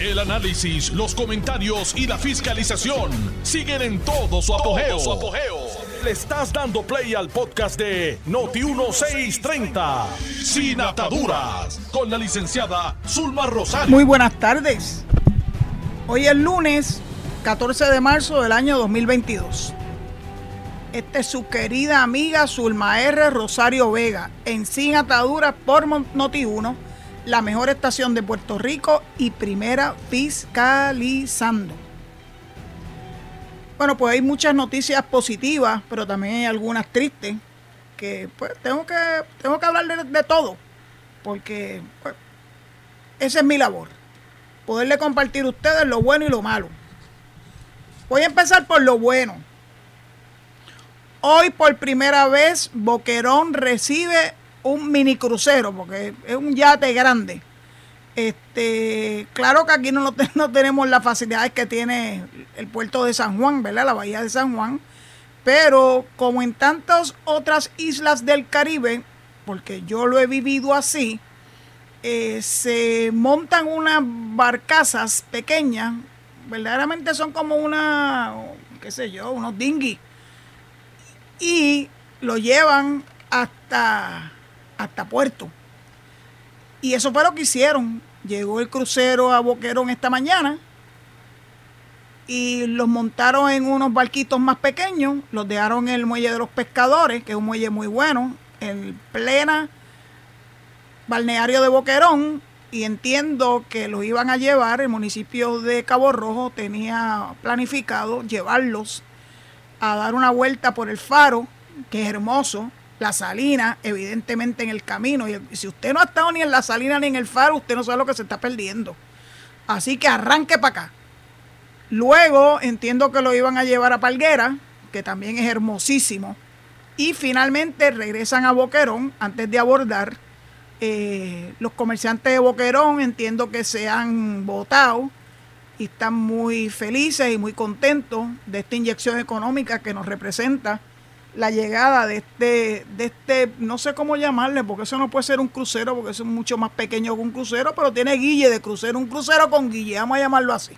El análisis, los comentarios y la fiscalización siguen en todo su apogeo. Le estás dando play al podcast de Noti1630, Sin Ataduras, con la licenciada Zulma Rosario. Muy buenas tardes. Hoy es lunes 14 de marzo del año 2022. Esta es su querida amiga Zulma R. Rosario Vega, en Sin Ataduras por Noti1, la mejor estación de Puerto Rico y primera fiscalizando. Bueno, pues hay muchas noticias positivas, pero también hay algunas tristes, que pues tengo que, tengo que de todo, porque pues, esa es mi labor, poderle compartir a ustedes lo bueno y lo malo. Voy a empezar por lo bueno. Hoy por primera vez Boquerón recibe un mini crucero, porque es un yate grande. Este, claro que aquí no, no tenemos las facilidades que tiene el puerto de San Juan, ¿verdad? La bahía de San Juan. Pero como en tantas otras islas del Caribe, porque yo lo he vivido así, eh, se montan unas barcazas pequeñas, verdaderamente son como una, qué sé yo, unos dinghy y lo llevan hasta, hasta Puerto. Y eso fue lo que hicieron. Llegó el crucero a Boquerón esta mañana y los montaron en unos barquitos más pequeños, los dejaron en el muelle de los pescadores, que es un muelle muy bueno, en plena balneario de Boquerón, y entiendo que los iban a llevar, el municipio de Cabo Rojo tenía planificado llevarlos a dar una vuelta por el faro, que es hermoso, la salina, evidentemente en el camino. Y si usted no ha estado ni en la salina ni en el faro, usted no sabe lo que se está perdiendo. Así que arranque para acá. Luego entiendo que lo iban a llevar a Palguera, que también es hermosísimo. Y finalmente regresan a Boquerón antes de abordar. Eh, los comerciantes de Boquerón entiendo que se han votado y están muy felices y muy contentos de esta inyección económica que nos representa la llegada de este, de este, no sé cómo llamarle, porque eso no puede ser un crucero, porque eso es mucho más pequeño que un crucero, pero tiene guille de crucero, un crucero con guille, vamos a llamarlo así.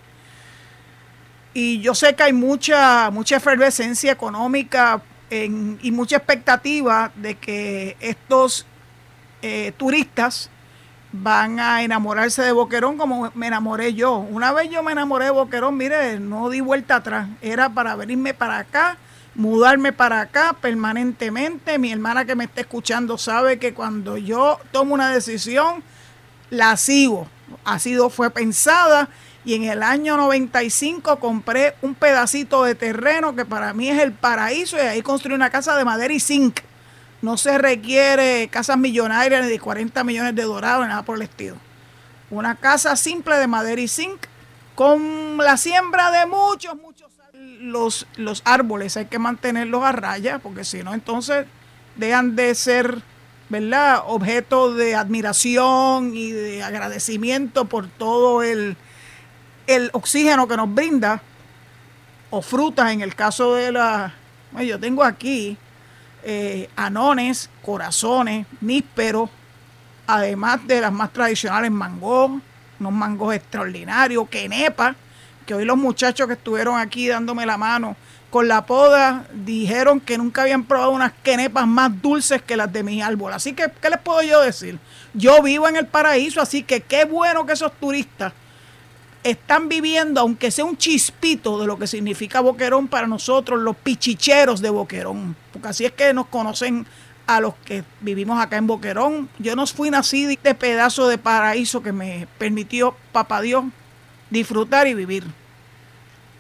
Y yo sé que hay mucha, mucha efervescencia económica y mucha expectativa de que estos eh, turistas van a enamorarse de Boquerón como me enamoré yo. Una vez yo me enamoré de Boquerón, mire, no di vuelta atrás. Era para venirme para acá, mudarme para acá permanentemente. Mi hermana que me está escuchando sabe que cuando yo tomo una decisión, la sigo. Ha sido, fue pensada y en el año 95 compré un pedacito de terreno que para mí es el paraíso y ahí construí una casa de madera y zinc no se requiere casas millonarias ni de 40 millones de dorados, nada por el estilo. Una casa simple de madera y zinc con la siembra de muchos, muchos los, los árboles. Hay que mantenerlos a raya porque si no, entonces dejan de ser, ¿verdad?, objeto de admiración y de agradecimiento por todo el, el oxígeno que nos brinda o frutas en el caso de la... Yo tengo aquí eh, anones, corazones, nísperos, además de las más tradicionales mangos, unos mangos extraordinarios, quenepa, que hoy los muchachos que estuvieron aquí dándome la mano con la poda dijeron que nunca habían probado unas quenepas más dulces que las de mi árbol. Así que, ¿qué les puedo yo decir? Yo vivo en el paraíso, así que qué bueno que esos turistas están viviendo, aunque sea un chispito de lo que significa Boquerón para nosotros, los pichicheros de Boquerón, porque así es que nos conocen a los que vivimos acá en Boquerón. Yo no fui nacido este pedazo de paraíso que me permitió Papá Dios disfrutar y vivir.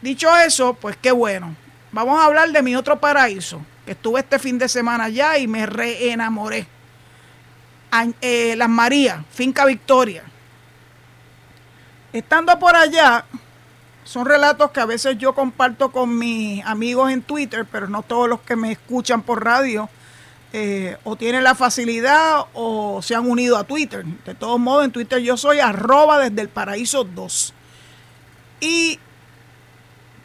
Dicho eso, pues qué bueno. Vamos a hablar de mi otro paraíso, que estuve este fin de semana allá y me reenamoré. Eh, Las Marías, Finca Victoria. Estando por allá, son relatos que a veces yo comparto con mis amigos en Twitter, pero no todos los que me escuchan por radio eh, o tienen la facilidad o se han unido a Twitter. De todos modos, en Twitter yo soy arroba desde el paraíso 2. Y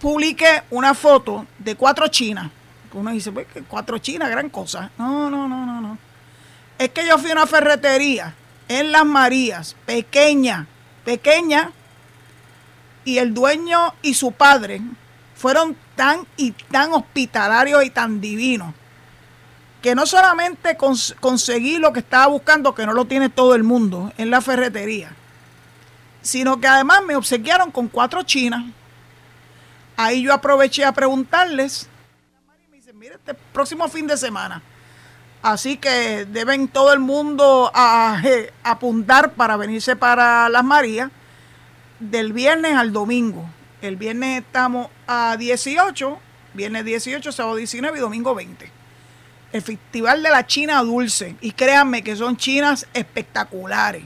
publiqué una foto de cuatro chinas. Uno dice, pues, cuatro chinas, gran cosa. No, no, no, no, no. Es que yo fui a una ferretería en Las Marías, pequeña, pequeña, Y el dueño y su padre fueron tan y tan hospitalarios y tan divinos que no solamente conseguí lo que estaba buscando, que no lo tiene todo el mundo en la ferretería, sino que además me obsequiaron con cuatro chinas. Ahí yo aproveché a preguntarles. Me dicen, mire, este próximo fin de semana. Así que deben todo el mundo apuntar para venirse para Las Marías del viernes al domingo. El viernes estamos a 18, viernes 18, sábado 19 y domingo 20. El Festival de la China Dulce. Y créanme que son chinas espectaculares.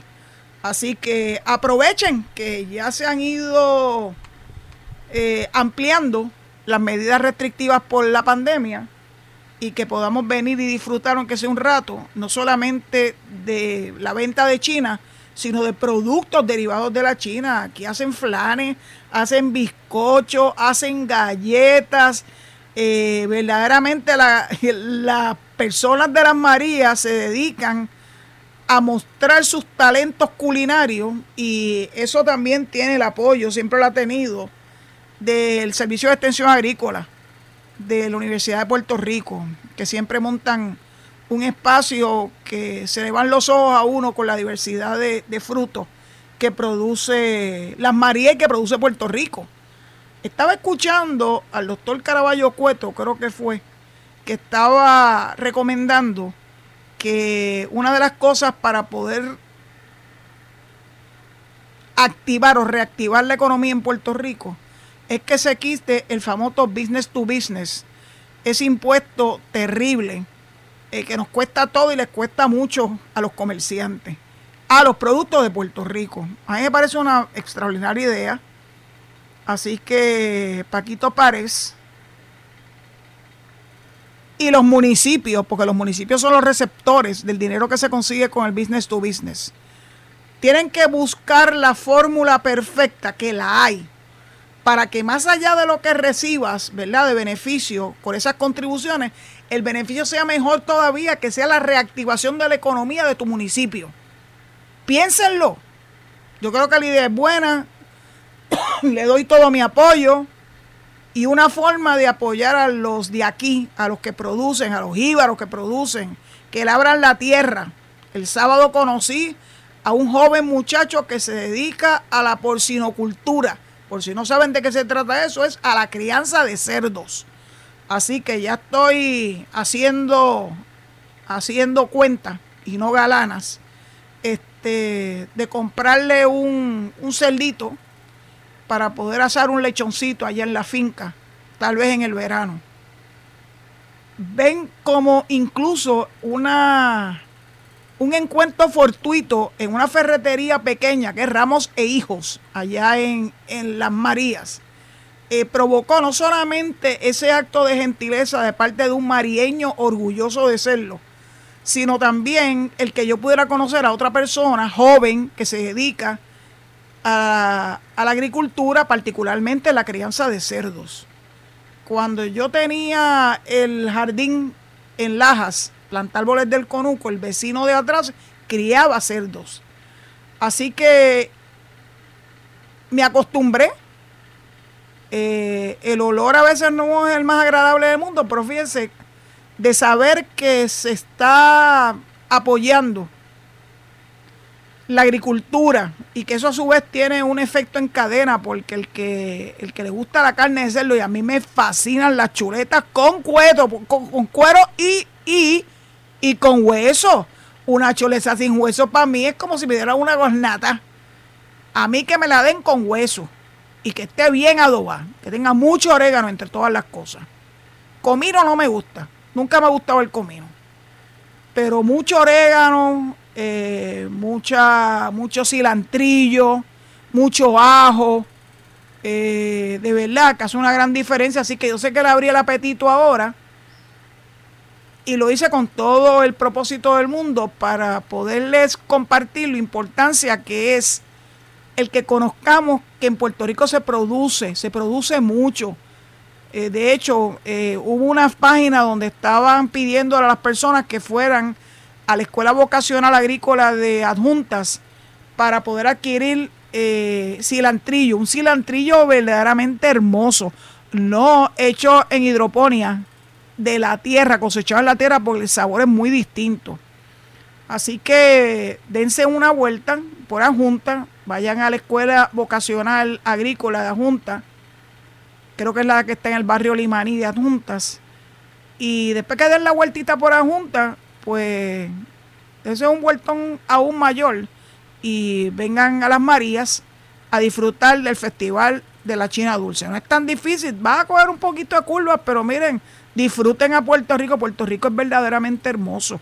Así que aprovechen que ya se han ido eh, ampliando las medidas restrictivas por la pandemia y que podamos venir y disfrutar, aunque sea un rato, no solamente de la venta de China, sino de productos derivados de la China. Aquí hacen flanes, hacen bizcochos, hacen galletas. Eh, verdaderamente las personas de las Marías se dedican a mostrar sus talentos culinarios y eso también tiene el apoyo, siempre lo ha tenido, del Servicio de Extensión Agrícola de la Universidad de Puerto Rico, que siempre montan un espacio que se le van los ojos a uno con la diversidad de, frutos que produce las Marías que produce Puerto Rico. Estaba escuchando al doctor Caraballo Cueto, creo que fue, que estaba recomendando que una de las cosas para poder activar o reactivar la economía en Puerto Rico es que se quiste el famoso business to business, ese impuesto terrible eh, que nos cuesta todo y les cuesta mucho a los comerciantes, a los productos de Puerto Rico. A mí me parece una extraordinaria idea. Así que Paquito Párez y los municipios, porque los municipios son los receptores del dinero que se consigue con el business to business, tienen que buscar la fórmula perfecta, que la hay, para que más allá de lo que recibas, ¿verdad?, de beneficio por esas contribuciones, el beneficio sea mejor todavía, que sea la reactivación de la economía de tu municipio. Piénsenlo. Yo creo que la idea es buena, le doy todo mi apoyo, y una forma de apoyar a los de aquí, a los que producen, a los íbaros que producen, que labran la tierra. El sábado conocí a un joven muchacho que se dedica a la porcinocultura. Por si no saben de qué se trata eso, es a la crianza de cerdos. Así que ya estoy haciendo, haciendo cuenta y no galanas, este, de comprarle un, un cerdito para poder asar un lechoncito allá en la finca, tal vez en el verano. Ven como incluso una un encuentro fortuito en una ferretería pequeña que es Ramos e Hijos, allá en, Las Marías, eh, provocó no solamente ese acto de gentileza de parte de un marieño orgulloso de serlo, sino también el que yo pudiera conocer a otra persona joven que se dedica a, la agricultura, particularmente la crianza de cerdos. Cuando yo tenía el jardín en Lajas, plantar árboles del conuco, el vecino de atrás criaba cerdos. Así que me acostumbré. Eh, el olor a veces no es el más agradable del mundo, pero fíjense, de saber que se está apoyando la agricultura y que eso a su vez tiene un efecto en cadena porque el que el que le gusta la carne de cerdo y a mí me fascinan las chuletas con cuero con, cuero y, y con hueso una chuleta sin hueso para mí es como si me diera una gornata a mí que me la den con hueso y que esté bien adobada que tenga mucho orégano entre todas las cosas comino no me gusta nunca me ha gustado el comino pero mucho orégano eh, mucha, mucho cilantrillo, mucho ajo. Eh, de verdad que hace una gran diferencia. Así que yo sé que le abrí el apetito ahora. Y lo hice con todo el propósito del mundo para poderles compartir la importancia que es el que conozcamos que en Puerto Rico se produce, se produce mucho. Eh, de hecho, hubo una página donde estaban pidiendo a las personas que fueran a la Escuela Vocacional Agrícola de Adjuntas para poder adquirir eh, cilantrillo, un cilantrillo verdaderamente hermoso, no hecho en hidroponía de la tierra, cosechado en la tierra, porque el sabor es muy distinto. Así que dense una vuelta por Junta, vayan a la escuela vocacional agrícola de Junta, creo que es la que está en el barrio Limaní de Adjuntas. Y después que den la vueltita por Adjunta, pues ese es un vueltón aún mayor. Y vengan a las Marías a disfrutar del festival de la China Dulce. No es tan difícil, va a coger un poquito de curvas, pero miren, disfruten a Puerto Rico. Puerto Rico es verdaderamente hermoso.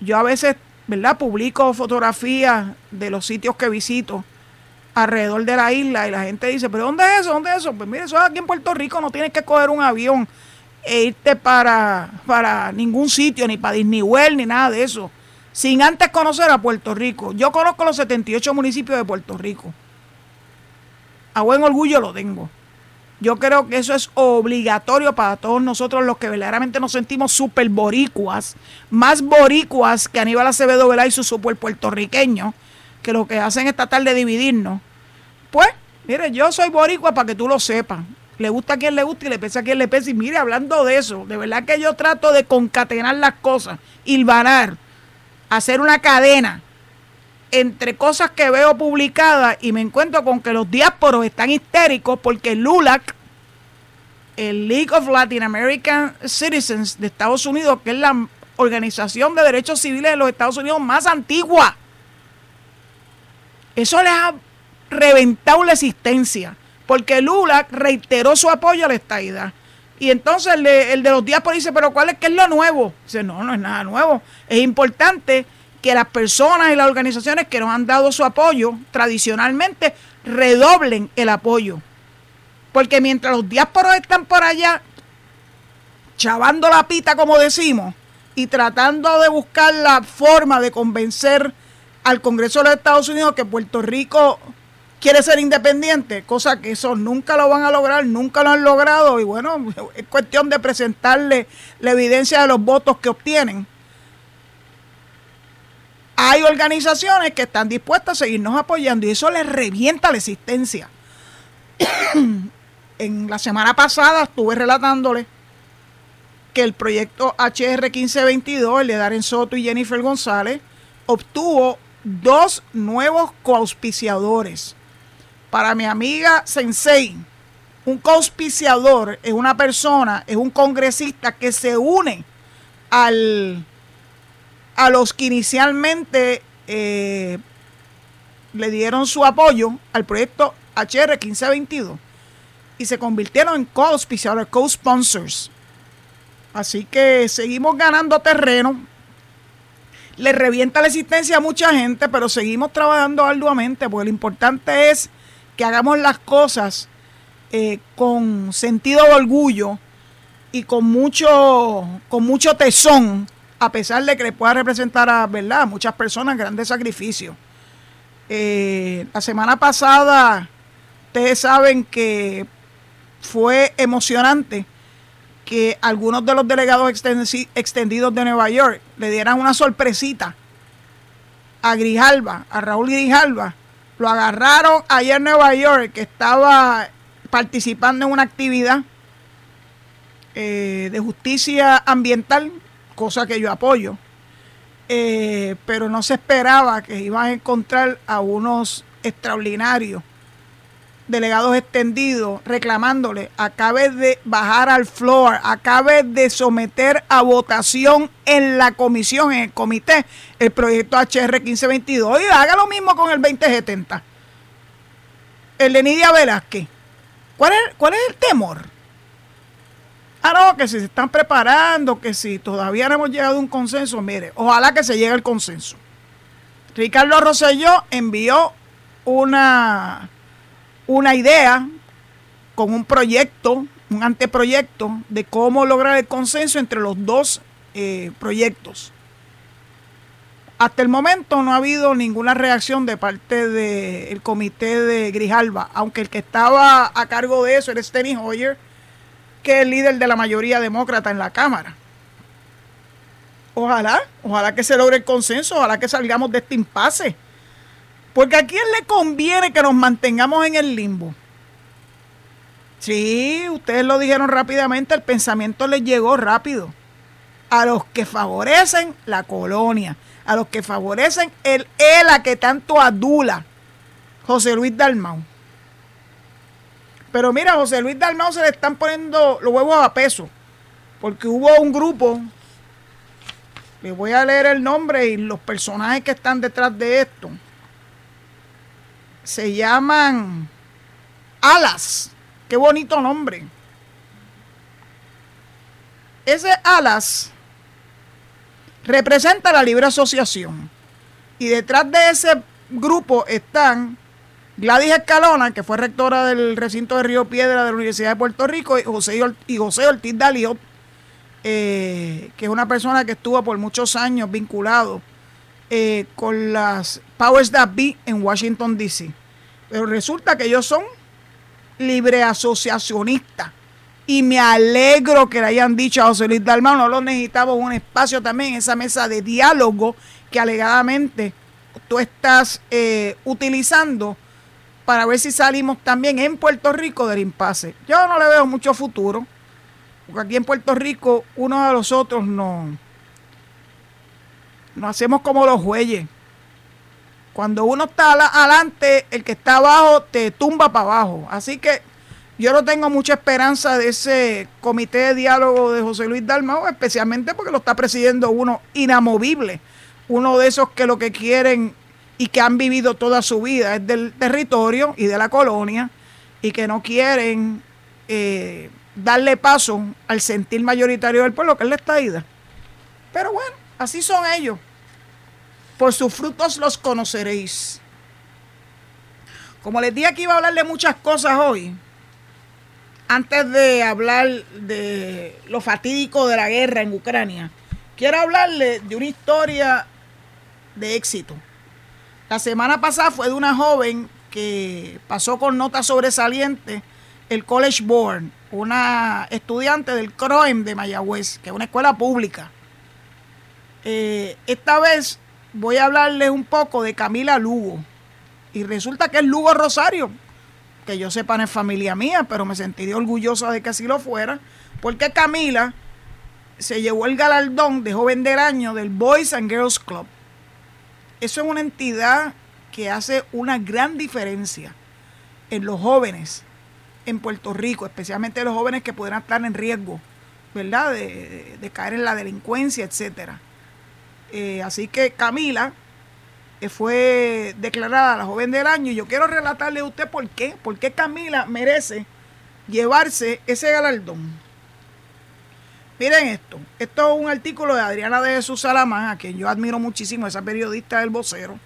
Yo a veces, ¿verdad? Publico fotografías de los sitios que visito alrededor de la isla y la gente dice, pero ¿dónde es eso? ¿Dónde es eso? Pues mire, eso es aquí en Puerto Rico, no tienes que coger un avión e irte para, para ningún sitio, ni para Disney World, ni nada de eso, sin antes conocer a Puerto Rico. Yo conozco los 78 municipios de Puerto Rico. A buen orgullo lo tengo. Yo creo que eso es obligatorio para todos nosotros los que verdaderamente nos sentimos súper boricuas, más boricuas que Aníbal Acevedo Vela y su super puertorriqueño, que lo que hacen es tratar de dividirnos. Pues, mire, yo soy boricua para que tú lo sepas. Le gusta a quien le gusta y le pesa a quien le pesa. Y mire, hablando de eso, de verdad que yo trato de concatenar las cosas, hilvanar, hacer una cadena entre cosas que veo publicadas y me encuentro con que los diásporos están histéricos porque LULAC, el League of Latin American Citizens de Estados Unidos, que es la organización de derechos civiles de los Estados Unidos más antigua, eso les ha reventado la existencia, porque LULAC reiteró su apoyo a la estaidad. Y entonces el de, el de los diásporos dice, pero ¿cuál es que es lo nuevo? Dice, no, no es nada nuevo. Es importante que las personas y las organizaciones que nos han dado su apoyo tradicionalmente redoblen el apoyo. Porque mientras los diásporos están por allá chavando la pita, como decimos, y tratando de buscar la forma de convencer al Congreso de los Estados Unidos que Puerto Rico quiere ser independiente, cosa que eso nunca lo van a lograr, nunca lo han logrado, y bueno, es cuestión de presentarle la evidencia de los votos que obtienen hay organizaciones que están dispuestas a seguirnos apoyando y eso les revienta la existencia. en la semana pasada estuve relatándole que el proyecto HR 1522, el de Darren Soto y Jennifer González, obtuvo dos nuevos coauspiciadores. Para mi amiga Sensei, un coauspiciador es una persona, es un congresista que se une al a los que inicialmente eh, le dieron su apoyo al proyecto HR 1522 y se convirtieron en co-auspiciadores, co-sponsors. Así que seguimos ganando terreno. Le revienta la existencia a mucha gente, pero seguimos trabajando arduamente, porque lo importante es que hagamos las cosas eh, con sentido de orgullo y con mucho, con mucho tesón a pesar de que le pueda representar a, ¿verdad? muchas personas grandes sacrificios. Eh, la semana pasada, ustedes saben que fue emocionante que algunos de los delegados extendidos de Nueva York le dieran una sorpresita a Grijalba, a Raúl Grijalba. Lo agarraron ayer en Nueva York, que estaba participando en una actividad eh, de justicia ambiental cosa que yo apoyo, eh, pero no se esperaba que iban a encontrar a unos extraordinarios delegados extendidos reclamándole, acabe de bajar al floor, acabe de someter a votación en la comisión, en el comité, el proyecto HR 1522 y haga lo mismo con el 2070. El de Nidia Velázquez. ¿Cuál es, ¿Cuál es el temor? Ah, no, que si se están preparando, que si todavía no hemos llegado a un consenso, mire, ojalá que se llegue al consenso. Ricardo Rosselló envió una, una idea con un proyecto, un anteproyecto de cómo lograr el consenso entre los dos eh, proyectos. Hasta el momento no ha habido ninguna reacción de parte del comité de Grijalba, aunque el que estaba a cargo de eso era Steny Hoyer, que es el líder de la mayoría demócrata en la Cámara. Ojalá, ojalá que se logre el consenso, ojalá que salgamos de este impasse. Porque a quién le conviene que nos mantengamos en el limbo. Sí, ustedes lo dijeron rápidamente, el pensamiento les llegó rápido. A los que favorecen la colonia, a los que favorecen el ELA que tanto adula José Luis Dalmau. Pero mira, José Luis Dalmau se le están poniendo los huevos a peso, porque hubo un grupo, les voy a leer el nombre y los personajes que están detrás de esto se llaman Alas. Qué bonito nombre. Ese Alas representa la libre asociación. Y detrás de ese grupo están Gladys Escalona, que fue rectora del recinto de Río Piedra de la Universidad de Puerto Rico, y José, y José Ortiz Daliot, eh, que es una persona que estuvo por muchos años vinculado eh, con las Powers That Be en Washington, D.C. Pero resulta que ellos son libre asociacionistas. Y me alegro que le hayan dicho a José Luis Dalmau, no lo necesitamos un espacio también, esa mesa de diálogo que alegadamente tú estás eh, utilizando para ver si salimos también en Puerto Rico del impasse. Yo no le veo mucho futuro, porque aquí en Puerto Rico uno de los otros no, nos hacemos como los jueyes. Cuando uno está adelante, el que está abajo te tumba para abajo. Así que yo no tengo mucha esperanza de ese comité de diálogo de José Luis Dalmau, especialmente porque lo está presidiendo uno inamovible, uno de esos que lo que quieren y que han vivido toda su vida es del territorio y de la colonia y que no quieren eh, darle paso al sentir mayoritario del pueblo, que es la estadía. Pero bueno, así son ellos. Por sus frutos los conoceréis. Como les dije que iba a hablar de muchas cosas hoy, antes de hablar de lo fatídico de la guerra en Ucrania, quiero hablarle de una historia de éxito. La semana pasada fue de una joven que pasó con nota sobresaliente el College Board, una estudiante del CROEM de Mayagüez, que es una escuela pública. Eh, esta vez voy a hablarles un poco de Camila Lugo. Y resulta que es Lugo Rosario, que yo sepa no es familia mía, pero me sentiría orgullosa de que así lo fuera, porque Camila se llevó el galardón de joven del año del Boys and Girls Club. Eso es una entidad que hace una gran diferencia en los jóvenes en Puerto Rico, especialmente los jóvenes que pudieran estar en riesgo, ¿verdad? De, caer en la delincuencia, etcétera. Eh, así que Camila eh, fue declarada la joven del año y yo quiero relatarle a usted por qué, por qué Camila merece llevarse ese galardón. Miren esto, esto es un artículo de Adriana de Jesús Salamán, a quien yo admiro muchísimo, esa periodista del vocero,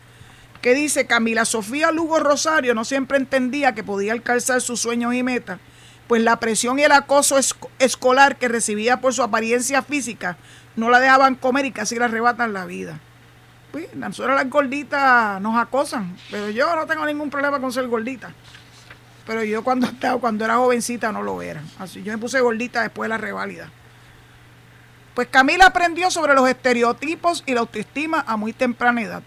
que dice, Camila Sofía Lugo Rosario no siempre entendía que podía alcanzar sus sueños y metas, pues la presión y el acoso escolar que recibía por su apariencia física no la dejaban comer y casi le arrebatan la vida. Pues, nosotros las gorditas nos acosan, pero yo no tengo ningún problema con ser gordita. Pero yo cuando estaba, cuando era jovencita no lo era. Así yo me puse gordita después de la reválida. Pues Camila aprendió sobre los estereotipos y la autoestima a muy temprana edad.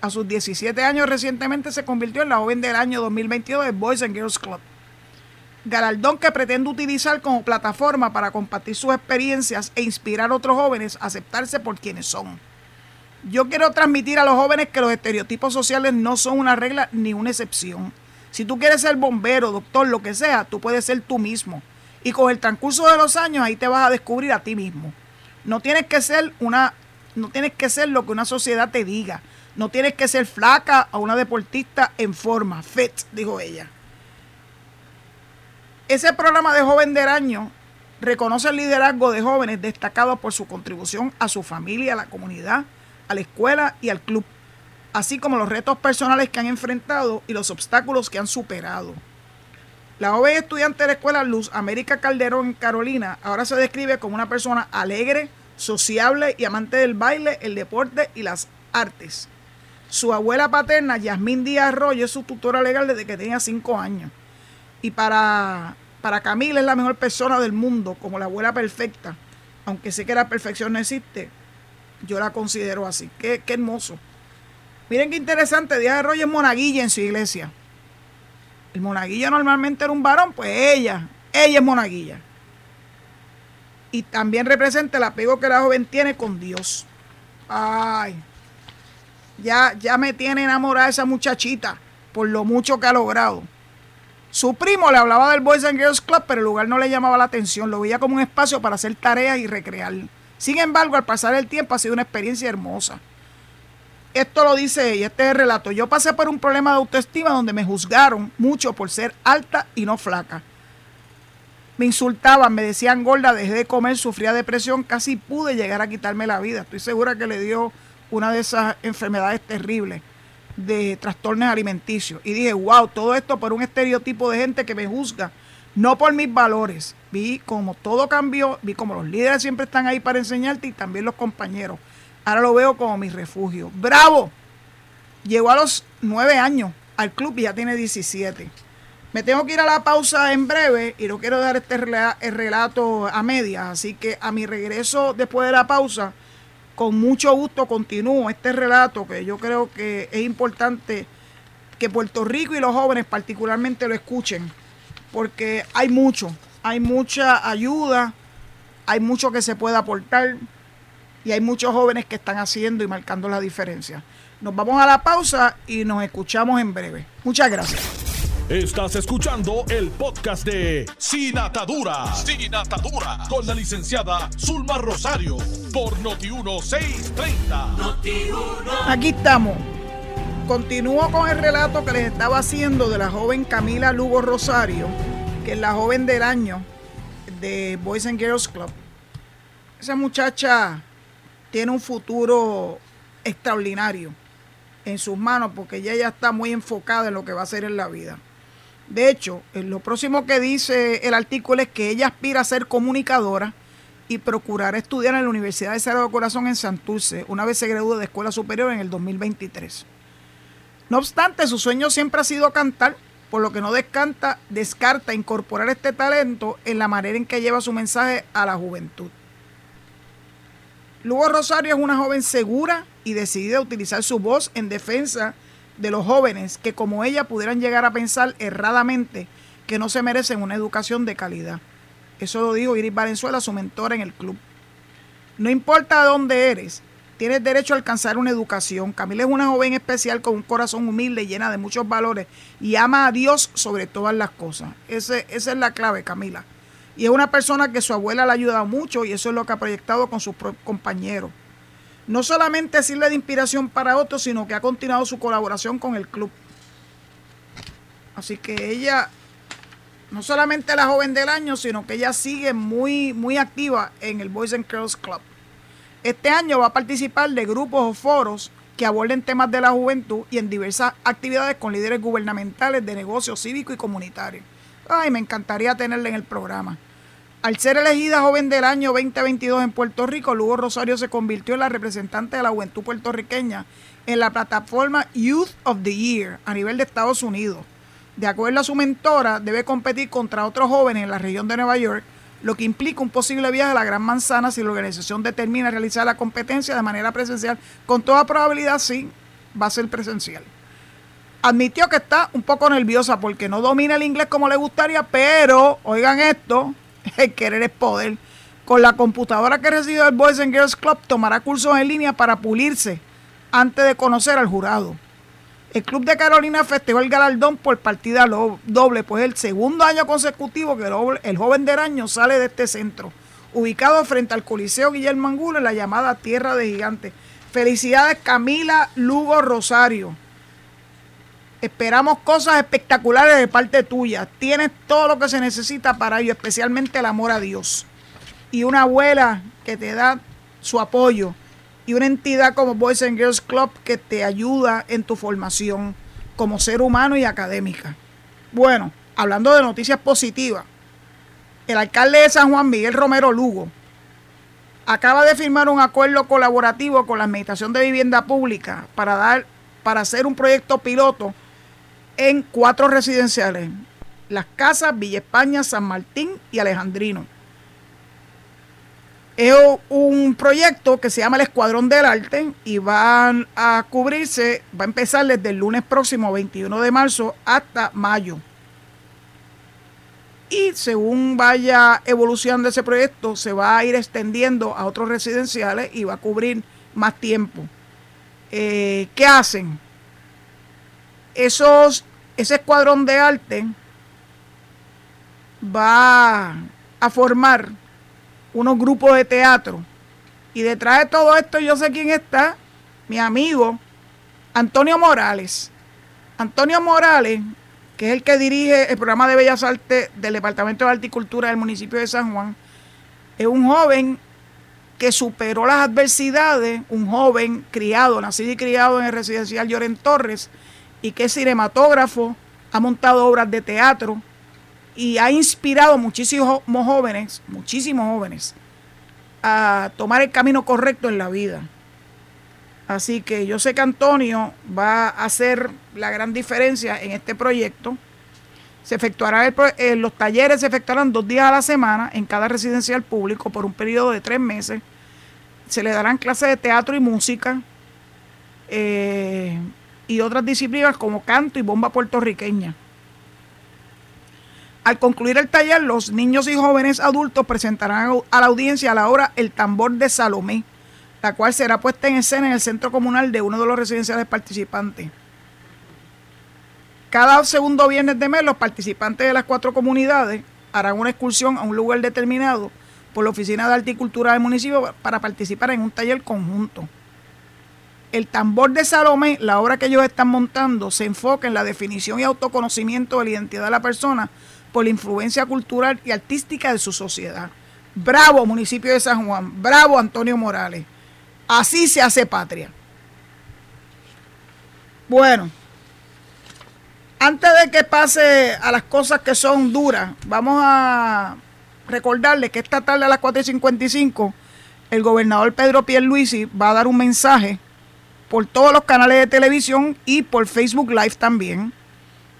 A sus 17 años recientemente se convirtió en la joven del año 2022 de Boys and Girls Club galardón que pretende utilizar como plataforma para compartir sus experiencias e inspirar a otros jóvenes a aceptarse por quienes son. Yo quiero transmitir a los jóvenes que los estereotipos sociales no son una regla ni una excepción. Si tú quieres ser bombero, doctor, lo que sea, tú puedes ser tú mismo. Y con el transcurso de los años ahí te vas a descubrir a ti mismo. No tienes que ser una no tienes que ser lo que una sociedad te diga. No tienes que ser flaca o una deportista en forma, fit, dijo ella. Ese programa de Joven del Año reconoce el liderazgo de jóvenes destacados por su contribución a su familia, a la comunidad, a la escuela y al club, así como los retos personales que han enfrentado y los obstáculos que han superado. La joven estudiante de la escuela Luz América Calderón Carolina ahora se describe como una persona alegre, sociable y amante del baile, el deporte y las artes. Su abuela paterna, Yasmín Díaz Arroyo, es su tutora legal desde que tenía cinco años. Y para, para Camila es la mejor persona del mundo, como la abuela perfecta. Aunque sé que la perfección no existe, yo la considero así. Qué, qué hermoso. Miren qué interesante, Díaz de Roger Monaguilla en su iglesia. El monaguillo normalmente era un varón, pues ella, ella es monaguilla. Y también representa el apego que la joven tiene con Dios. Ay, ya, ya me tiene enamorada esa muchachita por lo mucho que ha logrado. Su primo le hablaba del Boys and Girls Club, pero el lugar no le llamaba la atención, lo veía como un espacio para hacer tareas y recrear. Sin embargo, al pasar el tiempo ha sido una experiencia hermosa. Esto lo dice ella, este es el relato. Yo pasé por un problema de autoestima donde me juzgaron mucho por ser alta y no flaca. Me insultaban, me decían gorda, dejé de comer, sufría depresión, casi pude llegar a quitarme la vida. Estoy segura que le dio una de esas enfermedades terribles de trastornos alimenticios. Y dije, wow, todo esto por un estereotipo de gente que me juzga, no por mis valores. Vi como todo cambió, vi como los líderes siempre están ahí para enseñarte y también los compañeros. Ahora lo veo como mi refugio. ¡Bravo! Llegó a los nueve años al club y ya tiene 17. Me tengo que ir a la pausa en breve y no quiero dar este relato a medias, así que a mi regreso después de la pausa con mucho gusto continúo este relato que yo creo que es importante que Puerto Rico y los jóvenes particularmente lo escuchen, porque hay mucho, hay mucha ayuda, hay mucho que se puede aportar y hay muchos jóvenes que están haciendo y marcando la diferencia. Nos vamos a la pausa y nos escuchamos en breve. Muchas gracias. Estás escuchando el podcast de Sin Atadura. Sin Atadura. Con la licenciada Zulma Rosario. Por Noti1630. Aquí estamos. Continúo con el relato que les estaba haciendo de la joven Camila Lugo Rosario, que es la joven del año de Boys and Girls Club. Esa muchacha tiene un futuro extraordinario en sus manos porque ella ya está muy enfocada en lo que va a hacer en la vida. De hecho, lo próximo que dice el artículo es que ella aspira a ser comunicadora y procurar estudiar en la Universidad de Cerro Corazón en Santurce, una vez se graduó de escuela superior en el 2023. No obstante, su sueño siempre ha sido cantar, por lo que no descarta incorporar este talento en la manera en que lleva su mensaje a la juventud. Lugo Rosario es una joven segura y decidida a utilizar su voz en defensa de los jóvenes que como ella pudieran llegar a pensar erradamente que no se merecen una educación de calidad. Eso lo dijo Iris Valenzuela, su mentora en el club. No importa dónde eres, tienes derecho a alcanzar una educación. Camila es una joven especial con un corazón humilde, llena de muchos valores y ama a Dios sobre todas las cosas. Ese, esa es la clave, Camila. Y es una persona que su abuela le ha ayudado mucho y eso es lo que ha proyectado con sus compañeros no solamente sirve de inspiración para otros, sino que ha continuado su colaboración con el club. Así que ella, no solamente la joven del año, sino que ella sigue muy, muy activa en el Boys and Girls Club. Este año va a participar de grupos o foros que aborden temas de la juventud y en diversas actividades con líderes gubernamentales de negocios cívicos y comunitarios. Ay, me encantaría tenerla en el programa. Al ser elegida joven del año 2022 en Puerto Rico, Lugo Rosario se convirtió en la representante de la juventud puertorriqueña en la plataforma Youth of the Year a nivel de Estados Unidos. De acuerdo a su mentora, debe competir contra otros jóvenes en la región de Nueva York, lo que implica un posible viaje a la Gran Manzana si la organización determina realizar la competencia de manera presencial. Con toda probabilidad, sí, va a ser presencial. Admitió que está un poco nerviosa porque no domina el inglés como le gustaría, pero, oigan esto, el querer es poder. Con la computadora que recibió el Boys and Girls Club tomará cursos en línea para pulirse antes de conocer al jurado. El Club de Carolina festejó el galardón por partida doble, pues el segundo año consecutivo que el joven del año sale de este centro, ubicado frente al Coliseo Guillermo Angulo en la llamada Tierra de Gigantes. Felicidades Camila Lugo Rosario. Esperamos cosas espectaculares de parte tuya. Tienes todo lo que se necesita para ello, especialmente el amor a Dios. Y una abuela que te da su apoyo. Y una entidad como Boys and Girls Club que te ayuda en tu formación como ser humano y académica. Bueno, hablando de noticias positivas, el alcalde de San Juan, Miguel Romero Lugo, acaba de firmar un acuerdo colaborativo con la Administración de Vivienda Pública para dar para hacer un proyecto piloto en cuatro residenciales, Las Casas, Villa España, San Martín y Alejandrino. Es un proyecto que se llama el Escuadrón del Arte y van a cubrirse, va a empezar desde el lunes próximo, 21 de marzo, hasta mayo. Y según vaya evolucionando ese proyecto, se va a ir extendiendo a otros residenciales y va a cubrir más tiempo. Eh, ¿Qué hacen? Esos, ese escuadrón de arte va a formar unos grupos de teatro. Y detrás de todo esto yo sé quién está, mi amigo Antonio Morales. Antonio Morales, que es el que dirige el programa de Bellas Artes del Departamento de Arte y Cultura del municipio de San Juan, es un joven que superó las adversidades, un joven criado, nacido y criado en el residencial Lloren Torres, y que es cinematógrafo, ha montado obras de teatro, y ha inspirado muchísimos jóvenes, muchísimos jóvenes, a tomar el camino correcto en la vida. Así que yo sé que Antonio va a hacer la gran diferencia en este proyecto. Se efectuará eh, los talleres se efectuarán dos días a la semana en cada residencial público por un periodo de tres meses. Se le darán clases de teatro y música eh, y otras disciplinas como canto y bomba puertorriqueña. Al concluir el taller, los niños y jóvenes adultos presentarán a la audiencia la obra El tambor de Salomé, la cual será puesta en escena en el centro comunal de uno de los residenciales participantes. Cada segundo viernes de mes, los participantes de las cuatro comunidades harán una excursión a un lugar determinado por la Oficina de Arte y Cultura del municipio para participar en un taller conjunto. El tambor de Salomé, la obra que ellos están montando, se enfoca en la definición y autoconocimiento de la identidad de la persona por la influencia cultural y artística de su sociedad. Bravo municipio de San Juan, bravo Antonio Morales. Así se hace patria. Bueno, antes de que pase a las cosas que son duras, vamos a recordarle que esta tarde a las 4.55 el gobernador Pedro Pierluisi va a dar un mensaje por todos los canales de televisión y por Facebook Live también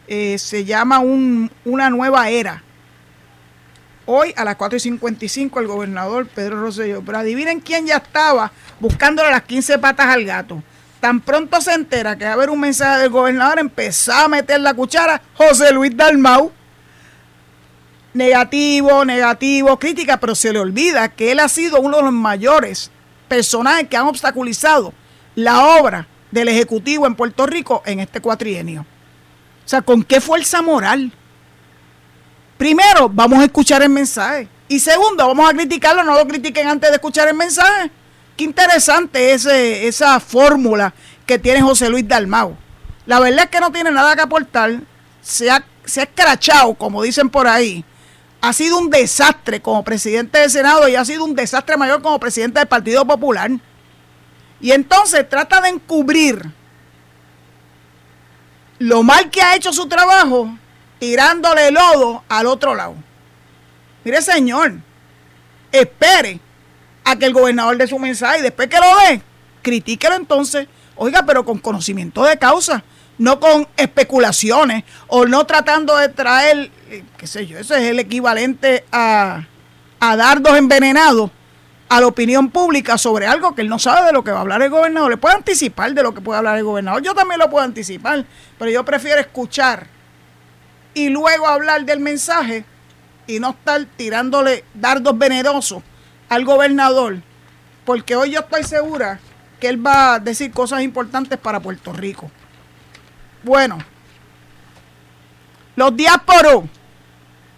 eh, se llama una nueva era. Hoy a las 4 y 55 el gobernador Pedro Rosselló. Pero adivinen quién ya estaba buscándole las 15 patas al gato. Tan pronto se entera que va a haber un mensaje del gobernador, empezó a meter la cuchara José Luis Dalmau. Negativo, negativo, crítica, pero se le olvida que él ha sido uno de los mayores personajes que han obstaculizado la obra del Ejecutivo en Puerto Rico en este cuatrienio. O sea, ¿con qué fuerza moral? Primero, vamos a escuchar el mensaje. Y segundo, vamos a criticarlo, no lo critiquen antes de escuchar el mensaje. Qué interesante ese, esa fórmula que tiene José Luis Dalmau. La verdad es que no tiene nada que aportar. Se ha, se ha escrachado, como dicen por ahí. Ha sido un desastre como presidente del Senado y ha sido un desastre mayor como presidente del Partido Popular. Y entonces trata de encubrir lo mal que ha hecho su trabajo tirándole lodo al otro lado. Mire, señor, espere a que el gobernador dé su mensaje y después que lo dé, critíquelo entonces. Oiga, pero con conocimiento de causa, no con especulaciones o no tratando de traer, eh, qué sé yo, ese es el equivalente a, a dardos envenenados a la opinión pública sobre algo que él no sabe de lo que va a hablar el gobernador. Le puede anticipar de lo que puede hablar el gobernador. Yo también lo puedo anticipar, pero yo prefiero escuchar y luego hablar del mensaje y no estar tirándole dardos venenosos al gobernador, porque hoy yo estoy segura que él va a decir cosas importantes para Puerto Rico. Bueno, los diásporos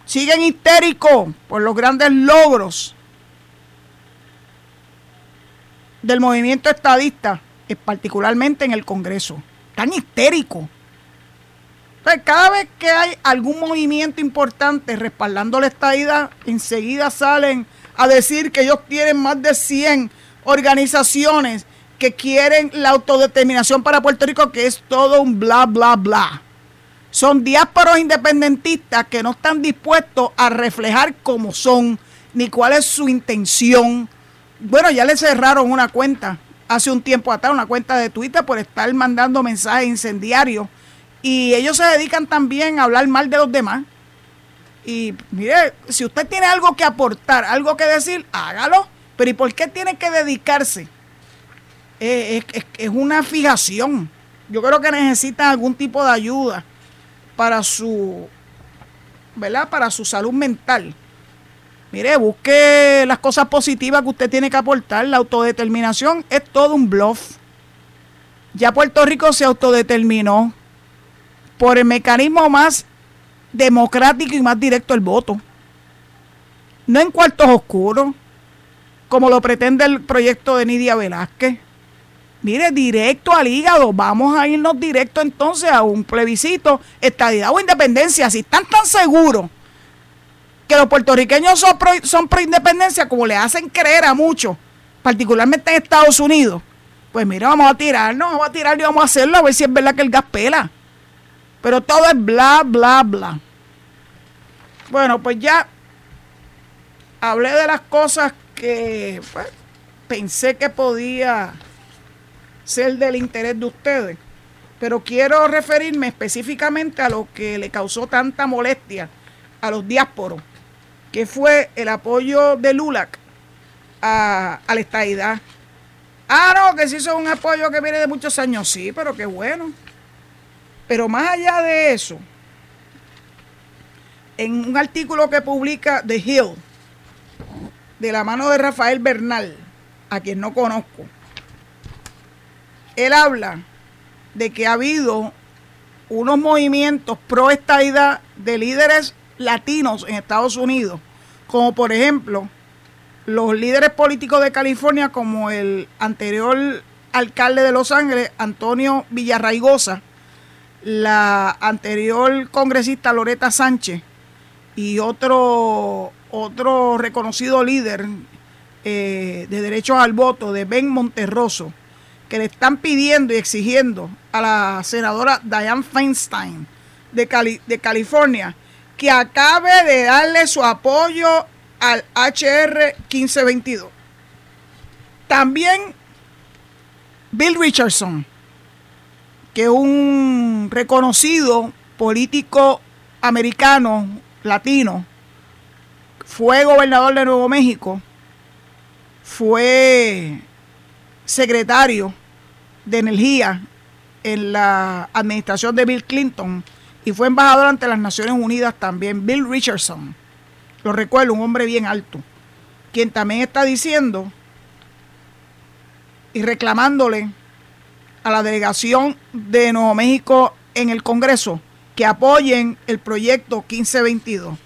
siguen histéricos por los grandes logros del movimiento estadista, particularmente en el Congreso. Tan histérico. cada vez que hay algún movimiento importante respaldando la estadidad, enseguida salen a decir que ellos tienen más de 100 organizaciones que quieren la autodeterminación para Puerto Rico, que es todo un bla, bla, bla. Son diásporos independentistas que no están dispuestos a reflejar cómo son, ni cuál es su intención, bueno, ya le cerraron una cuenta hace un tiempo atrás, una cuenta de Twitter por estar mandando mensajes incendiarios. Y ellos se dedican también a hablar mal de los demás. Y mire, si usted tiene algo que aportar, algo que decir, hágalo. Pero ¿y por qué tiene que dedicarse? Eh, es, una fijación. Yo creo que necesita algún tipo de ayuda para su, ¿verdad? Para su salud mental. Mire, busque las cosas positivas que usted tiene que aportar. La autodeterminación es todo un bluff. Ya Puerto Rico se autodeterminó por el mecanismo más democrático y más directo el voto. No en cuartos oscuros, como lo pretende el proyecto de Nidia Velázquez. Mire, directo al hígado. Vamos a irnos directo entonces a un plebiscito, estadidad o independencia. Si están tan seguros que los puertorriqueños son pro, independencia, como le hacen creer a muchos, particularmente en Estados Unidos, pues mira, vamos a tirarnos, vamos a tirar y vamos a hacerlo a ver si es verdad que el gas pela. Pero todo es bla, bla, bla. Bueno, pues ya hablé de las cosas que pues, pensé que podía ser del interés de ustedes. Pero quiero referirme específicamente a lo que le causó tanta molestia a los diásporos, que fue el apoyo de LULAC a, a la estadidad. Ah, no, que sí es un apoyo que viene de muchos años, sí, pero qué bueno. Pero más allá de eso, en un artículo que publica The Hill, de la mano de Rafael Bernal, a quien no conozco, él habla de que ha habido unos movimientos pro estadidad de líderes latinos en Estados Unidos, como por ejemplo los líderes políticos de California, como el anterior alcalde de Los Ángeles, Antonio Villarraigosa, la anterior congresista Loreta Sánchez y otro, otro reconocido líder eh, de derechos al voto de Ben Monterroso, que le están pidiendo y exigiendo a la senadora Diane Feinstein de, de California que acabe de darle su apoyo al HR 1522. También Bill Richardson, que es un reconocido político americano, latino, fue gobernador de Nuevo México, fue secretario de Energía en la administración de Bill Clinton y fue embajador ante las Naciones Unidas también, Bill Richardson lo recuerdo, un hombre bien alto, quien también está diciendo y reclamándole a la delegación de Nuevo México en el Congreso que apoyen el proyecto 1522.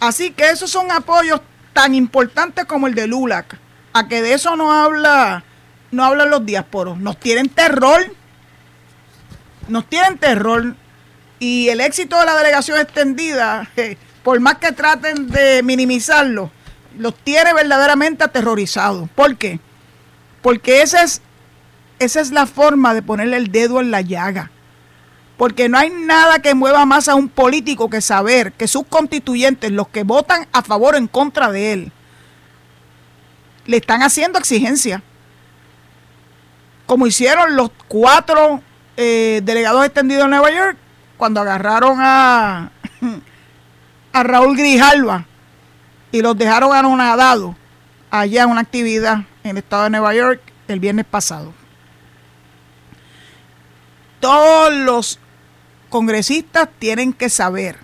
Así que esos son apoyos tan importantes como el de LULAC. A que de eso no habla, no hablan los diásporos. Nos tienen terror. Nos tienen terror. Y el éxito de la delegación extendida por más que traten de minimizarlo, los tiene verdaderamente aterrorizados. ¿Por qué? Porque esa es, esa es la forma de ponerle el dedo en la llaga. Porque no hay nada que mueva más a un político que saber que sus constituyentes, los que votan a favor o en contra de él, le están haciendo exigencia. Como hicieron los cuatro eh, delegados extendidos en Nueva York cuando agarraron a, a Raúl Grijalva y los dejaron anonadados allá en una actividad en el estado de Nueva York el viernes pasado. Todos los congresistas tienen que saber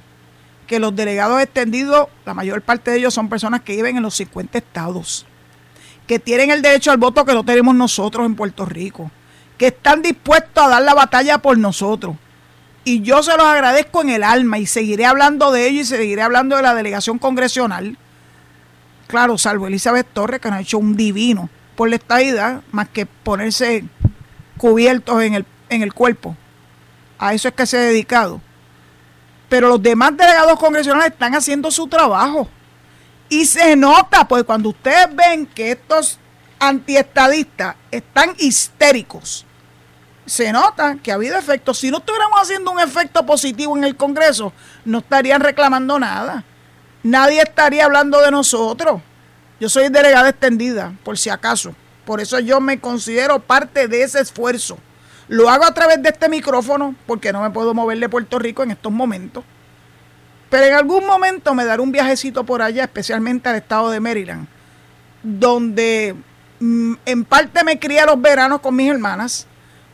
que los delegados extendidos, la mayor parte de ellos son personas que viven en los 50 estados, que tienen el derecho al voto que no tenemos nosotros en Puerto Rico, que están dispuestos a dar la batalla por nosotros, y yo se los agradezco en el alma y seguiré hablando de ello y seguiré hablando de la delegación congresional. Claro, salvo Elizabeth Torres, que nos ha hecho un divino por la estadidad, más que ponerse cubiertos en el, en el cuerpo. A eso es que se ha dedicado. Pero los demás delegados congresionales están haciendo su trabajo. Y se nota, pues cuando ustedes ven que estos antiestadistas están histéricos, se nota que ha habido efecto. Si no estuviéramos haciendo un efecto positivo en el Congreso, no estarían reclamando nada. Nadie estaría hablando de nosotros. Yo soy delegada extendida, por si acaso. Por eso yo me considero parte de ese esfuerzo. Lo hago a través de este micrófono porque no me puedo mover de Puerto Rico en estos momentos. Pero en algún momento me daré un viajecito por allá, especialmente al estado de Maryland, donde mm, en parte me crié los veranos con mis hermanas,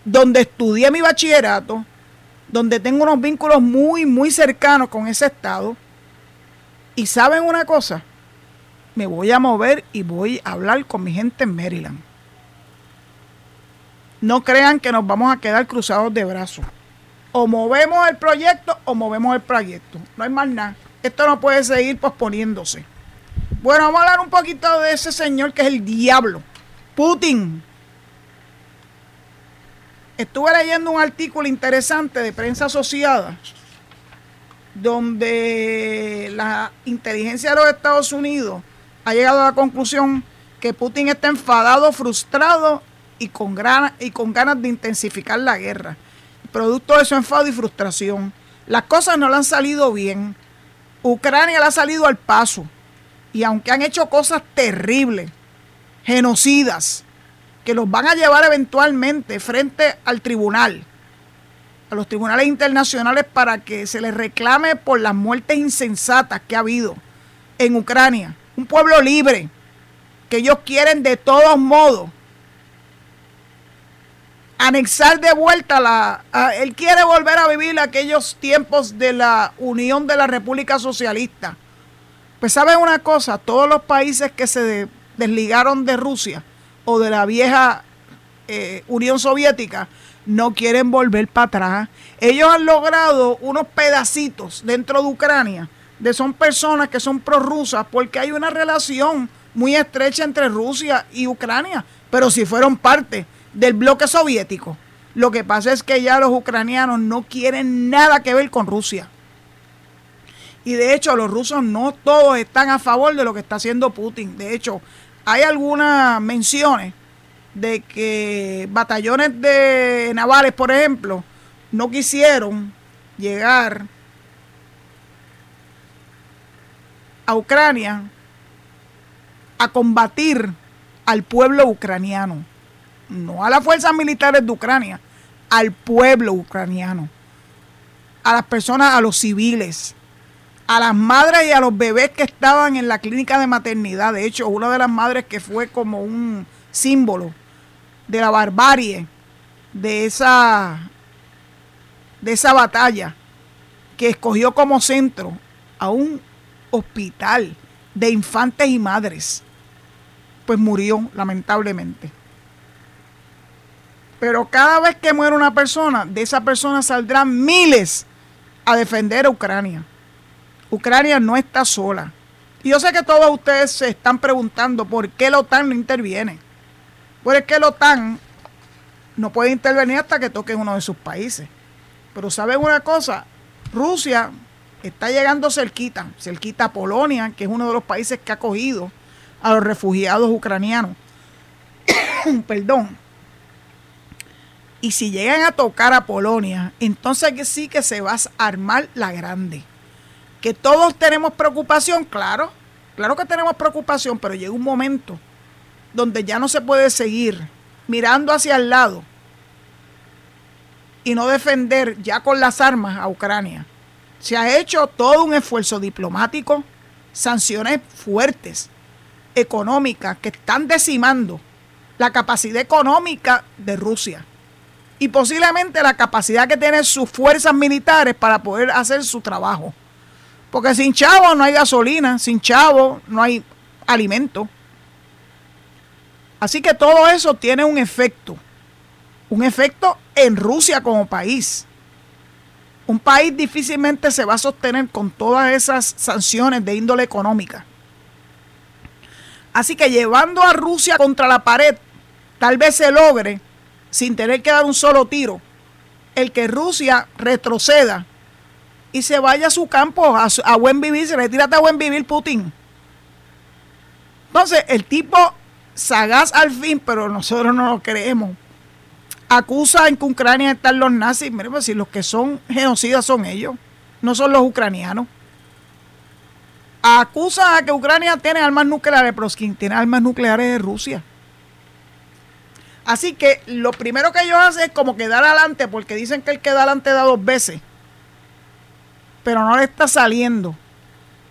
donde estudié mi bachillerato, donde tengo unos vínculos muy, muy cercanos con ese estado. Y saben una cosa, me voy a mover y voy a hablar con mi gente en Maryland. No crean que nos vamos a quedar cruzados de brazos. O movemos el proyecto o movemos el proyecto. No hay más nada. Esto no puede seguir posponiéndose. Bueno, vamos a hablar un poquito de ese señor que es el diablo. Putin. Estuve leyendo un artículo interesante de prensa asociada donde la inteligencia de los Estados Unidos ha llegado a la conclusión que Putin está enfadado, frustrado y con, y con ganas de intensificar la guerra. Producto de su enfado y frustración. Las cosas no le han salido bien. Ucrania le ha salido al paso. Y aunque han hecho cosas terribles, genocidas, que los van a llevar eventualmente frente al tribunal, a los tribunales internacionales para que se les reclame por las muertes insensatas que ha habido en Ucrania. Un pueblo libre, que ellos quieren de todos modos anexar de vuelta la... él quiere volver a vivir aquellos tiempos de la Unión de la República Socialista. Pues saben una cosa, todos los países que se desligaron de Rusia o de la vieja eh, Unión Soviética no quieren volver para atrás. Ellos han logrado unos pedacitos dentro de Ucrania de son personas que son prorrusas porque hay una relación muy estrecha entre Rusia y Ucrania, pero si fueron parte del bloque soviético. Lo que pasa es que ya los ucranianos no quieren nada que ver con Rusia. Y de hecho los rusos no todos están a favor de lo que está haciendo Putin. De hecho, hay algunas menciones de que batallones de navales, por ejemplo, no quisieron llegar a Ucrania a combatir al pueblo ucraniano no a las fuerzas militares de Ucrania, al pueblo ucraniano, a las personas, a los civiles, a las madres y a los bebés que estaban en la clínica de maternidad. De hecho, una de las madres que fue como un símbolo de la barbarie de esa, de esa batalla que escogió como centro a un hospital de infantes y madres, pues murió lamentablemente. Pero cada vez que muere una persona, de esa persona saldrán miles a defender a Ucrania. Ucrania no está sola. Y yo sé que todos ustedes se están preguntando por qué la OTAN no interviene. Es que la OTAN no puede intervenir hasta que toque uno de sus países. Pero ¿saben una cosa? Rusia está llegando cerquita, cerquita a Polonia, que es uno de los países que ha acogido a los refugiados ucranianos. Perdón. Y si llegan a tocar a Polonia, entonces sí que se va a armar la grande. Que todos tenemos preocupación, claro, claro que tenemos preocupación, pero llega un momento donde ya no se puede seguir mirando hacia el lado y no defender ya con las armas a Ucrania. Se ha hecho todo un esfuerzo diplomático, sanciones fuertes, económicas, que están decimando la capacidad económica de Rusia y posiblemente la capacidad que tienen sus fuerzas militares para poder hacer su trabajo. Porque sin chavo no hay gasolina, sin chavo no hay alimento. Así que todo eso tiene un efecto, un efecto en Rusia como país. Un país difícilmente se va a sostener con todas esas sanciones de índole económica. Así que llevando a Rusia contra la pared, tal vez se logre sin tener que dar un solo tiro, el que Rusia retroceda y se vaya a su campo a, buen vivir, se retírate a buen vivir Putin. Entonces, el tipo sagaz al fin, pero nosotros no lo creemos. Acusa en que Ucrania están los nazis. Miren, pues si los que son genocidas son ellos, no son los ucranianos. Acusa a que Ucrania tiene armas nucleares, pero quien tiene armas nucleares es Rusia. Así que lo primero que ellos hacen es como quedar adelante, porque dicen que el que da adelante da dos veces. Pero no le está saliendo.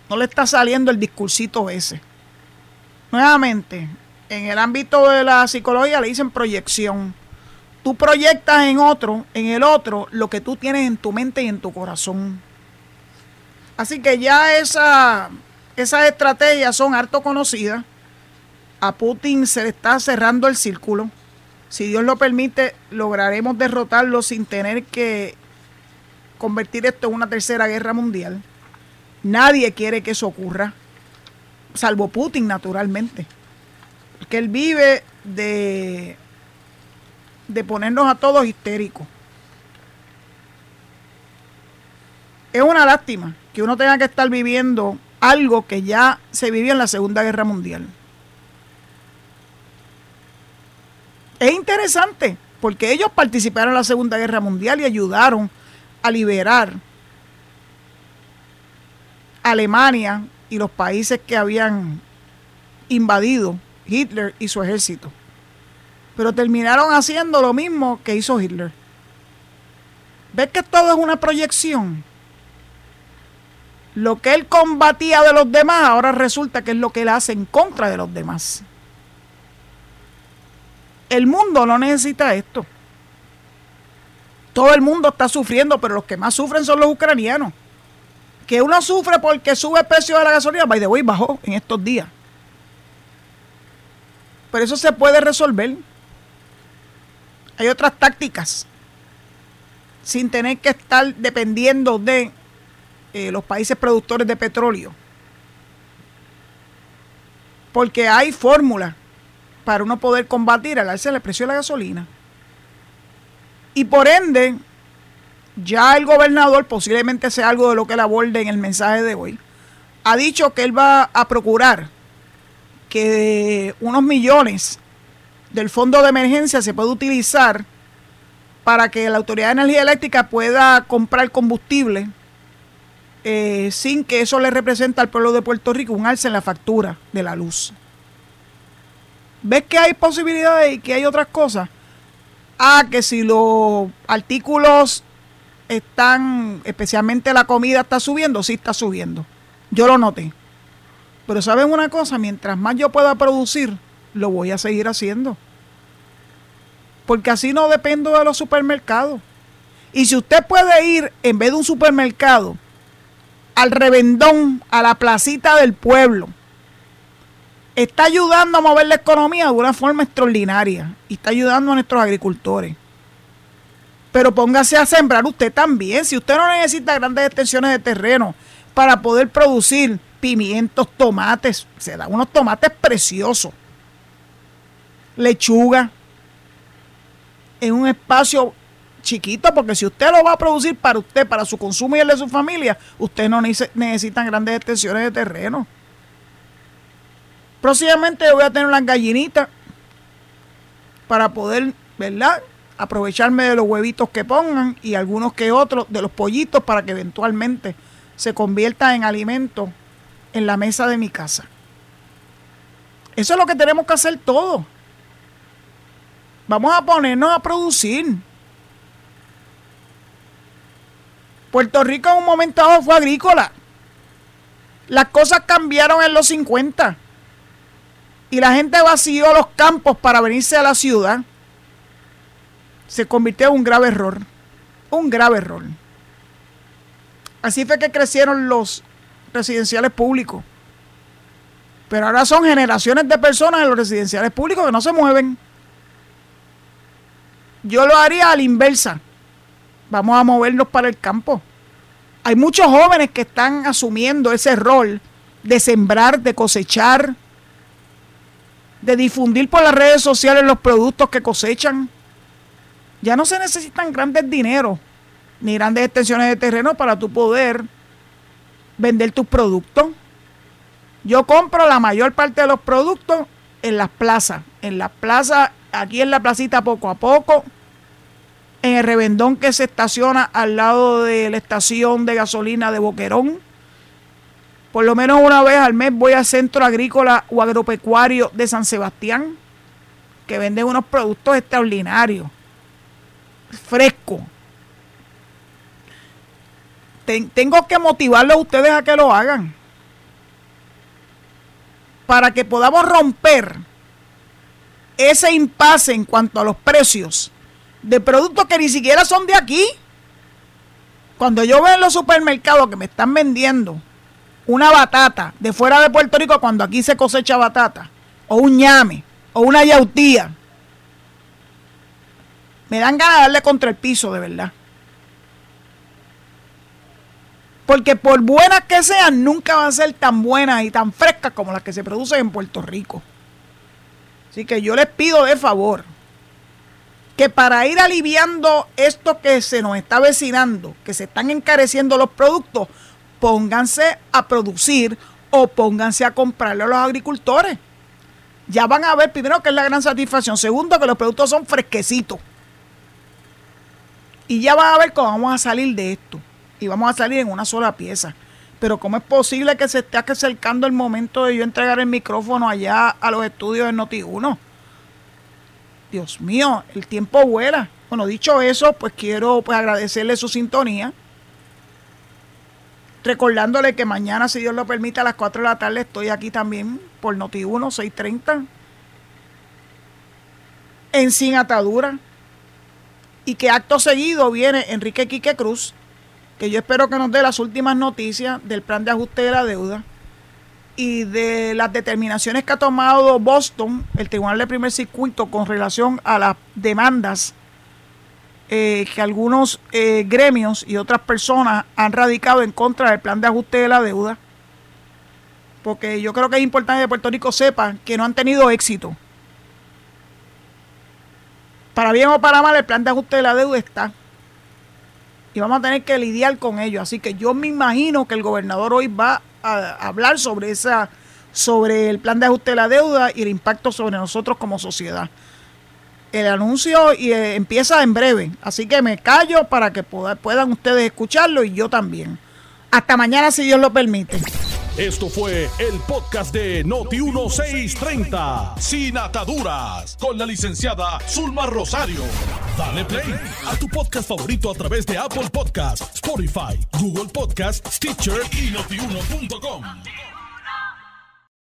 No le está saliendo el discursito ese. nuevamente, en el ámbito de la psicología le dicen proyección. Tú proyectas en otro, en el otro, lo que tú tienes en tu mente y en tu corazón. Así que ya esa, esas estrategias son harto conocidas. A Putin se le está cerrando el círculo. Si Dios lo permite, lograremos derrotarlo sin tener que convertir esto en una tercera guerra mundial. Nadie quiere que eso ocurra, salvo Putin, naturalmente. Porque él vive de, de ponernos a todos histéricos. Es una lástima que uno tenga que estar viviendo algo que ya se vivió en la Segunda Guerra Mundial. Es interesante porque ellos participaron en la Segunda Guerra Mundial y ayudaron a liberar Alemania y los países que habían invadido Hitler y su ejército. Pero terminaron haciendo lo mismo que hizo Hitler. ¿Ves que todo es una proyección? Lo que él combatía de los demás ahora resulta que es lo que él hace en contra de los demás. El mundo no necesita esto. Todo el mundo está sufriendo, pero los que más sufren son los ucranianos. Que uno sufre porque sube el precio de la gasolina, by the way, bajó en estos días. Pero eso se puede resolver. Hay otras tácticas. Sin tener que estar dependiendo de eh, los países productores de petróleo. Porque hay fórmulas para uno poder combatir al alza del precio de la gasolina. Y por ende, ya el gobernador, posiblemente sea algo de lo que él aborde en el mensaje de hoy, ha dicho que él va a procurar que unos millones del fondo de emergencia se pueda utilizar para que la Autoridad de Energía Eléctrica pueda comprar combustible eh, sin que eso le represente al pueblo de Puerto Rico un alza en la factura de la luz. ¿Ves que hay posibilidades y que hay otras cosas? Ah, que si los artículos están, especialmente la comida está subiendo, sí está subiendo. Yo lo noté. Pero saben una cosa, mientras más yo pueda producir, lo voy a seguir haciendo. Porque así no dependo de los supermercados. Y si usted puede ir, en vez de un supermercado, al revendón, a la placita del pueblo, está ayudando a mover la economía de una forma extraordinaria y está ayudando a nuestros agricultores. Pero póngase a sembrar usted también. Si usted no necesita grandes extensiones de terreno para poder producir pimientos, tomates, se da unos tomates preciosos, lechuga, en un espacio chiquito, porque si usted lo va a producir para usted, para su consumo y el de su familia, usted no necesita grandes extensiones de terreno. Próximamente voy a tener unas gallinitas para poder, ¿verdad? Aprovecharme de los huevitos que pongan y algunos que otros de los pollitos para que eventualmente se conviertan en alimento en la mesa de mi casa. Eso es lo que tenemos que hacer todos. Vamos a ponernos a producir. Puerto Rico en un momento dado fue agrícola. Las cosas cambiaron en los 50 y la gente vació los campos para venirse a la ciudad, se convirtió en un grave error. Un grave error. Así fue que crecieron los residenciales públicos. Pero ahora son generaciones de personas en los residenciales públicos que no se mueven. Yo lo haría a la inversa. Vamos a movernos para el campo. Hay muchos jóvenes que están asumiendo ese rol de sembrar, de cosechar, de difundir por las redes sociales los productos que cosechan. Ya no se necesitan grandes dineros ni grandes extensiones de terreno para tu poder vender tus productos. Yo compro la mayor parte de los productos en las plazas. En las plazas, aquí en la placita poco a poco. En el revendón que se estaciona al lado de la estación de gasolina de Boquerón por lo menos una vez al mes voy al centro agrícola o agropecuario de San Sebastián, que venden unos productos extraordinarios, frescos. tengo que motivarlos a ustedes a que lo hagan. para que podamos romper ese impasse en cuanto a los precios de productos que ni siquiera son de aquí. Cuando yo veo en los supermercados que me están vendiendo una batata de fuera de Puerto Rico cuando aquí se cosecha batata, o un ñame, o una yautía, me dan ganas de darle contra el piso, de verdad. Porque por buenas que sean, nunca van a ser tan buenas y tan frescas como las que se producen en Puerto Rico. Así que yo les pido de favor que para ir aliviando esto que se nos está vecinando, que se están encareciendo los productos, pónganse a producir o pónganse a comprarle a los agricultores. Ya van a ver, primero, que es la gran satisfacción. Segundo, que los productos son fresquecitos. Y ya van a ver cómo vamos a salir de esto. Y vamos a salir en una sola pieza. Pero ¿cómo es posible que se esté acercando el momento de yo entregar el micrófono allá a los estudios de Noti1? Dios mío, el tiempo vuela. Bueno, dicho eso, pues quiero pues agradecerle su sintonía. Recordándole que mañana, si Dios lo permite, a las 4 de la tarde estoy aquí también por Noti1, 630. En Sin Atadura. Y que acto seguido viene Enrique Quique Cruz que yo espero que nos dé las últimas noticias del plan de ajuste de la deuda y de las determinaciones que ha tomado Boston, el Tribunal de Primer Circuito, con relación a las demandas eh, que algunos eh, gremios y otras personas han radicado en contra del plan de ajuste de la deuda. Porque yo creo que es importante que Puerto Rico sepa que no han tenido éxito. Para bien o para mal, el plan de ajuste de la deuda está y vamos a tener que lidiar con ello. Así que yo me imagino que el gobernador hoy va a hablar sobre esa sobre el plan de ajuste de la deuda y el impacto sobre nosotros como sociedad. El anuncio y, eh, empieza en breve, así que me callo para que puedan ustedes escucharlo y yo también. Hasta mañana si Dios lo permite. Esto fue el podcast de Noti1630, sin ataduras, con la licenciada Zulma Rosario. Dale play a tu podcast favorito a través de Apple Podcasts, Spotify, Google Podcasts, Stitcher y notiuno.com.